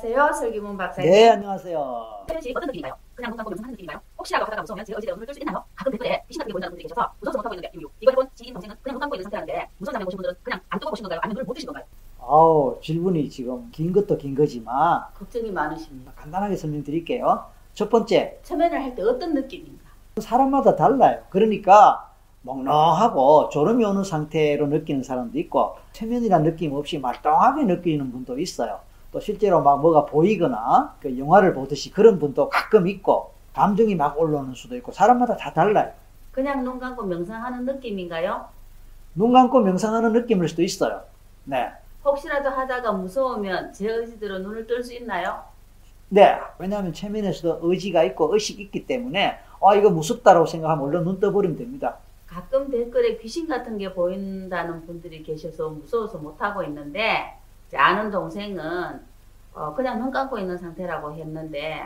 안녕하세요. 설기문 박사님. 네, 안녕하세요. 씨 어떤 느낌인가요? 그냥 눈 감고 명상하는 느낌인가요? 혹시라도 하다가 무서우면 제 의지대로 눈을 뜰수 있나요? 가끔 댓글에 귀신 같은 게 보인다는 분들이 계셔서 무서워서 못하고 있는데 유유 이걸 해본 지인 동생은 그냥 눈 감고 있는 상태라는데 무서운 장면 보신 분들은 그냥 안 뜨고 보신 건가요? 아니면 눈을 못 뜨신 건가요? 아우, 질문이 지금 긴 것도 긴 거지만 걱정이 많으십니다. 간단하게 설명드릴게요. 첫 번째, 체면을 할 때 어떤 느낌인가? 사람마다 달라요. 그러니까 멍렁하고 졸음이 오는 상태로 느끼는 사람도 있고 체면이란 느낌 없이 말똥하게 느끼는 분도 있어요. 또 실제로 막 뭐가 보이거나 그 영화를 보듯이 그런 분도 가끔 있고 감정이 막 올라오는 수도 있고 사람마다 다 달라요. 그냥 눈 감고 명상하는 느낌인가요? 눈 감고 명상하는 느낌일 수도 있어요. 네. 혹시라도 하다가 무서우면 제 의지대로 눈을 뜰 수 있나요? 네. 왜냐하면 체면에서도 의지가 있고 의식이 있기 때문에 아 이거 무섭다라고 생각하면 얼른 눈 떠버리면 됩니다. 가끔 댓글에 귀신 같은 게 보인다는 분들이 계셔서 무서워서 못하고 있는데 제 아는 동생은 어, 그냥 눈 감고 있는 상태라고 했는데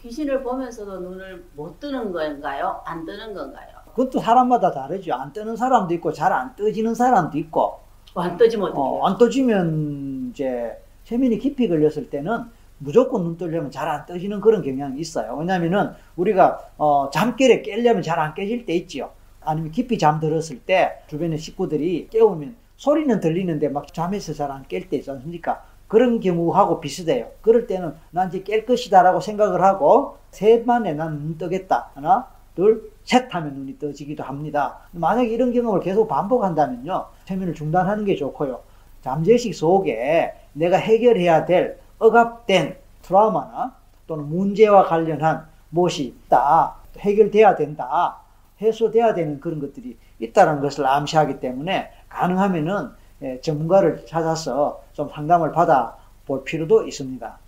귀신을 보면서도 눈을 못 뜨는 건가요? 안 뜨는 건가요? 그것도 사람마다 다르죠. 안 뜨는 사람도 있고 잘 안 떠지는 사람도 있고 어, 안 어떡해요? 어, 안 떠지면 이제 체면이 깊이 걸렸을 때는 무조건 눈 뜨려면 잘 안 떠지는 그런 경향이 있어요. 왜냐면은 우리가 어, 잠결에 깨려면 잘 안 깨질 때 있지요. 아니면 깊이 잠들었을 때 주변의 식구들이 깨우면 소리는 들리는데 막 잠에서 잘 안 깰 때 있지 않습니까? 그런 경우하고 비슷해요. 그럴 때는 난 이제 깰 것이다라고 생각을 하고 셋 만에 난 눈 뜨겠다. 하나, 둘, 셋 하면 눈이 떠지기도 합니다. 만약에 이런 경험을 계속 반복한다면요. 체면을 중단하는 게 좋고요. 잠재의식 속에 내가 해결해야 될 억압된 트라우마나 또는 문제와 관련한 무엇이 있다. 해결돼야 된다. 해소돼야 되는 그런 것들이 있다는 것을 암시하기 때문에 가능하면은 예, 전문가를 찾아서 좀 상담을 받아 볼 필요도 있습니다.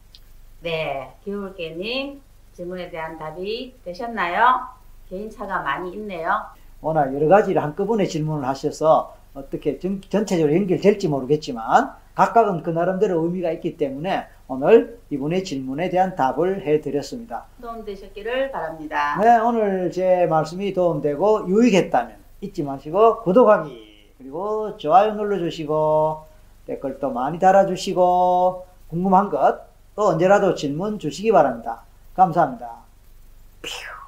네, 기울개님 질문에 대한 답이 되셨나요? 개인차가 많이 있네요. 워낙 여러 가지를 한꺼번에 질문을 하셔서 어떻게 전, 전체적으로 연결될지 모르겠지만 각각은 그 나름대로 의미가 있기 때문에 오늘 이분의 질문에 대한 답을 해드렸습니다. 도움되셨기를 바랍니다. 네, 오늘 제 말씀이 도움되고 유익했다면 잊지 마시고 구독하기 그리고 좋아요 눌러주시고 댓글도 많이 달아주시고 궁금한 것 또 언제라도 질문 주시기 바랍니다. 감사합니다. 퓨.